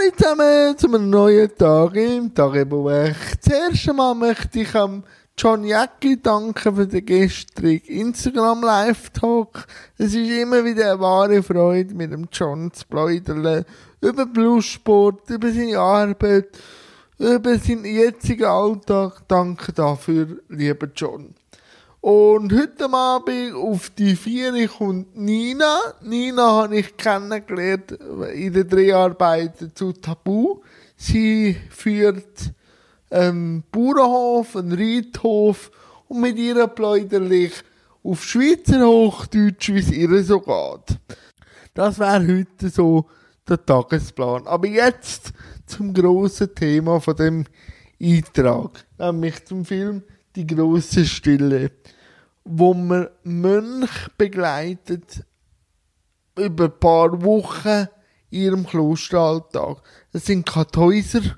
Hallo zusammen zu einem neuen Tag im Tagebuch. Zuerst einmal möchte ich am John Jackie danken für den gestrigen Instagram Live-Talk. Es ist immer wieder eine wahre Freude, mit dem John zu plaudern. Über Bluessport, über seine Arbeit, über seinen jetzigen Alltag. Danke dafür, lieber John. Und heute Abend auf die Vier kommt Nina. Nina habe ich kennengelernt in den Dreharbeiten zu Tabu. Sie führt einen Bauernhof, einen Reithof und mit ihr plaudere ich auf Schweizer Hochdeutsch, wie es ihr so geht. Das wäre heute so der Tagesplan. Aber jetzt zum grossen Thema von dem Eintrag, nämlich zum Film Die große Stille wo man Mönch begleitet über ein paar Wochen in ihrem Klosteralltag. Das sind Kartäuser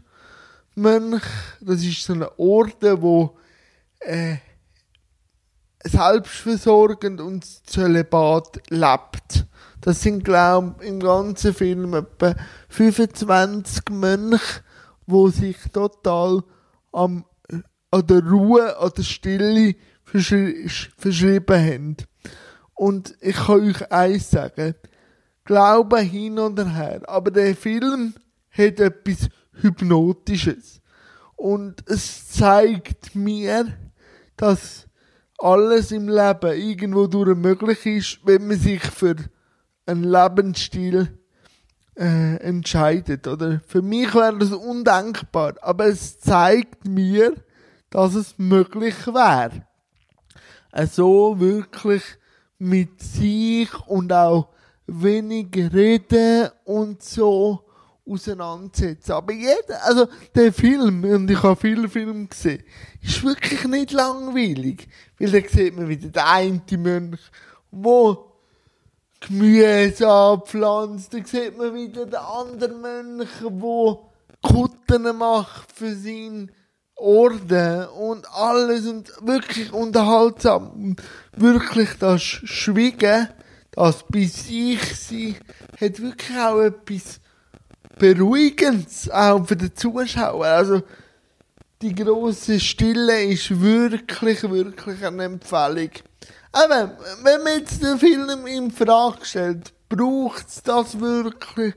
Mönch, das ist so eine Orde, wo äh, selbstversorgend und Zölibat lebt. Das sind, glaube ich, im ganzen Film etwa 25 Mönche, wo sich total am, an der Ruhe, an der Stille verschri verschrieben haben. Und ich kann euch eins sagen, Glaube hin oder her, aber der Film hat etwas Hypnotisches. Und es zeigt mir, dass alles im Leben irgendwo durch möglich ist, wenn man sich für einen Lebensstil äh, entscheidet. Oder für mich wäre das undenkbar, aber es zeigt mir, dass es möglich wäre so wirklich mit sich und auch wenig reden und so auseinandersetzen. Aber jeder, also der Film, und ich habe viele Filme gesehen, ist wirklich nicht langweilig. Weil da sieht man wieder den einen Mönch, wo Gemüse anpflanzt, da sieht man wieder den anderen Mönch, wo Kutten macht für seinen Orden und alles und wirklich unterhaltsam. Wirklich das Schwiegen, das bei sich sein, hat wirklich auch etwas Beruhigendes, auch für den Zuschauer. Also, die große Stille ist wirklich, wirklich eine Empfehlung. Aber wenn man jetzt den Film in Frage stellt, braucht es das wirklich?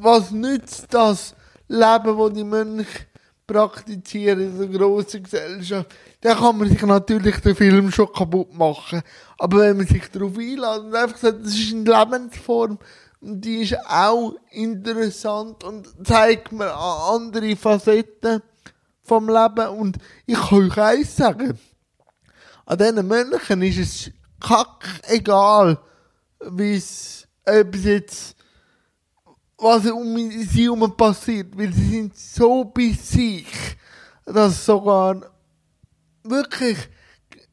Was nützt das Leben, wo die Mönche praktizieren in einer grossen Gesellschaft, dann kann man sich natürlich den Film schon kaputt machen. Aber wenn man sich darauf einlädt und einfach sagt, das ist eine Lebensform, und die ist auch interessant und zeigt mir andere Facetten vom Leben. Und ich kann euch eins sagen, an diesen Mönchen ist es kack egal, wie es, ob es jetzt was um sie herum passiert, weil sie sind so bei sich, dass sogar wirklich,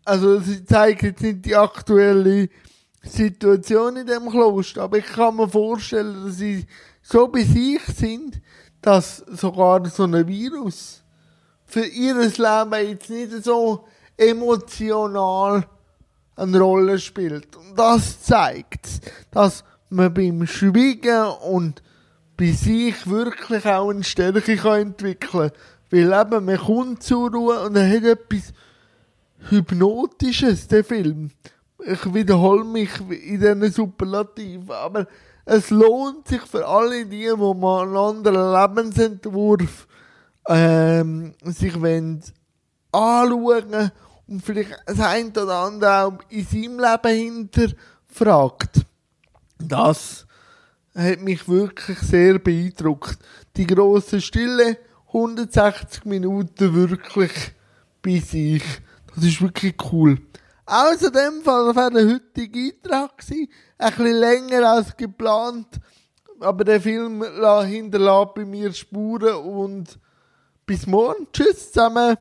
also sie zeigen jetzt nicht die aktuelle Situation in dem Kloster, aber ich kann mir vorstellen, dass sie so bei sich sind, dass sogar so ein Virus für ihr Leben jetzt nicht so emotional eine Rolle spielt. Und das zeigt, dass man beim Schweigen und bei sich wirklich auch eine Stärke kann entwickeln kann. Weil eben, man kommt zur Ruhe und er hat etwas Hypnotisches, der Film. Ich wiederhole mich in diesen Superlativen, aber es lohnt sich für alle die, die mal einen anderen Lebensentwurf ähm, sich wollen anschauen und vielleicht das ein oder andere auch in seinem Leben hinterfragt. Das hat mich wirklich sehr beeindruckt. Die große Stille, 160 Minuten wirklich bei sich. Das ist wirklich cool. Also dem Fall, das war der heutige Eintrag. Ein bisschen länger als geplant. Aber der Film hinterlässt bei mir Spuren und bis morgen. Tschüss zusammen.